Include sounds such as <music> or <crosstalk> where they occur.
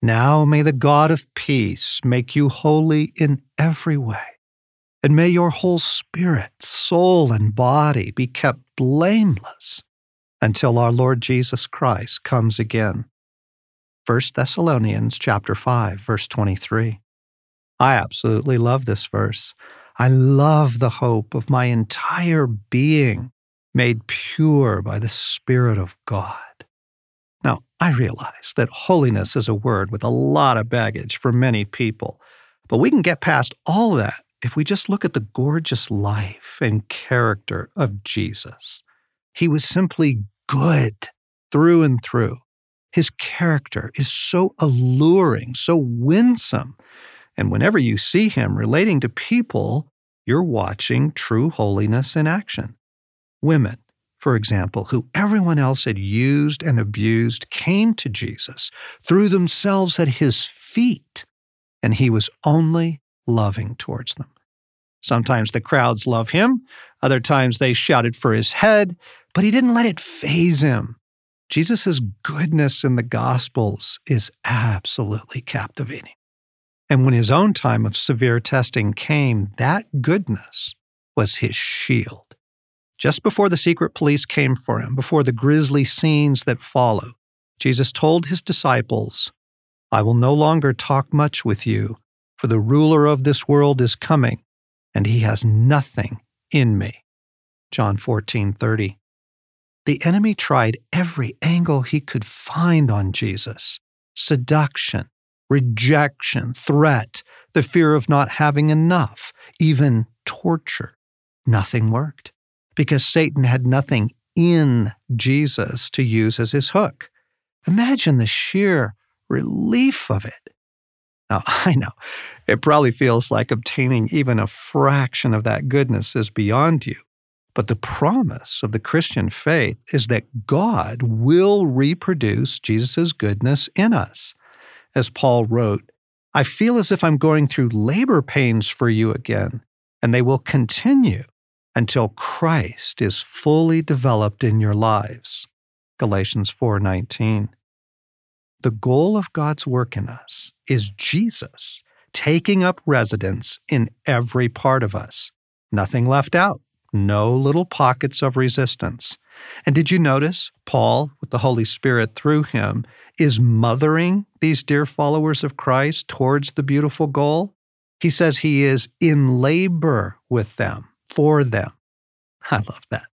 Now may the God of peace make you holy in every way, and may your whole spirit, soul, and body be kept blameless until our Lord Jesus Christ comes again. 1 Thessalonians chapter 5 verse 23. I absolutely love this verse. I love the hope of my entire being made pure by the Spirit of God. Now, I realize that holiness is a word with a lot of baggage for many people, but we can get past all that if we just look at the gorgeous life and character of Jesus. He was simply good through and through. His character is so alluring, so winsome. And whenever you see him relating to people, you're watching true holiness in action. Women, for example, who everyone else had used and abused, came to Jesus, threw themselves at his feet, and he was only loving towards them. Sometimes the crowds love him, other times they shouted for his head, but he didn't let it faze him. Jesus' goodness in the Gospels is absolutely captivating. And when his own time of severe testing came, that goodness was his shield. Just before the secret police came for him, before the grisly scenes that follow, Jesus told his disciples, I will no longer talk much with you, for the ruler of this world is coming, and he has nothing in me. John 14, 30. The enemy tried every angle he could find on Jesus seduction, rejection, threat, the fear of not having enough, even torture. Nothing worked because Satan had nothing in Jesus to use as his hook. Imagine the sheer relief of it. Now, <laughs> I know it probably feels like obtaining even a fraction of that goodness is beyond you. But the promise of the Christian faith is that God will reproduce Jesus' goodness in us. As Paul wrote, I feel as if I'm going through labor pains for you again, and they will continue until Christ is fully developed in your lives. Galatians 4:19. The goal of God's work in us is Jesus taking up residence in every part of us. Nothing left out, no little pockets of resistance. And did you notice Paul, with the Holy Spirit through him, is mothering these dear followers of Christ towards the beautiful goal? He says he is in labor with them for them. I love that.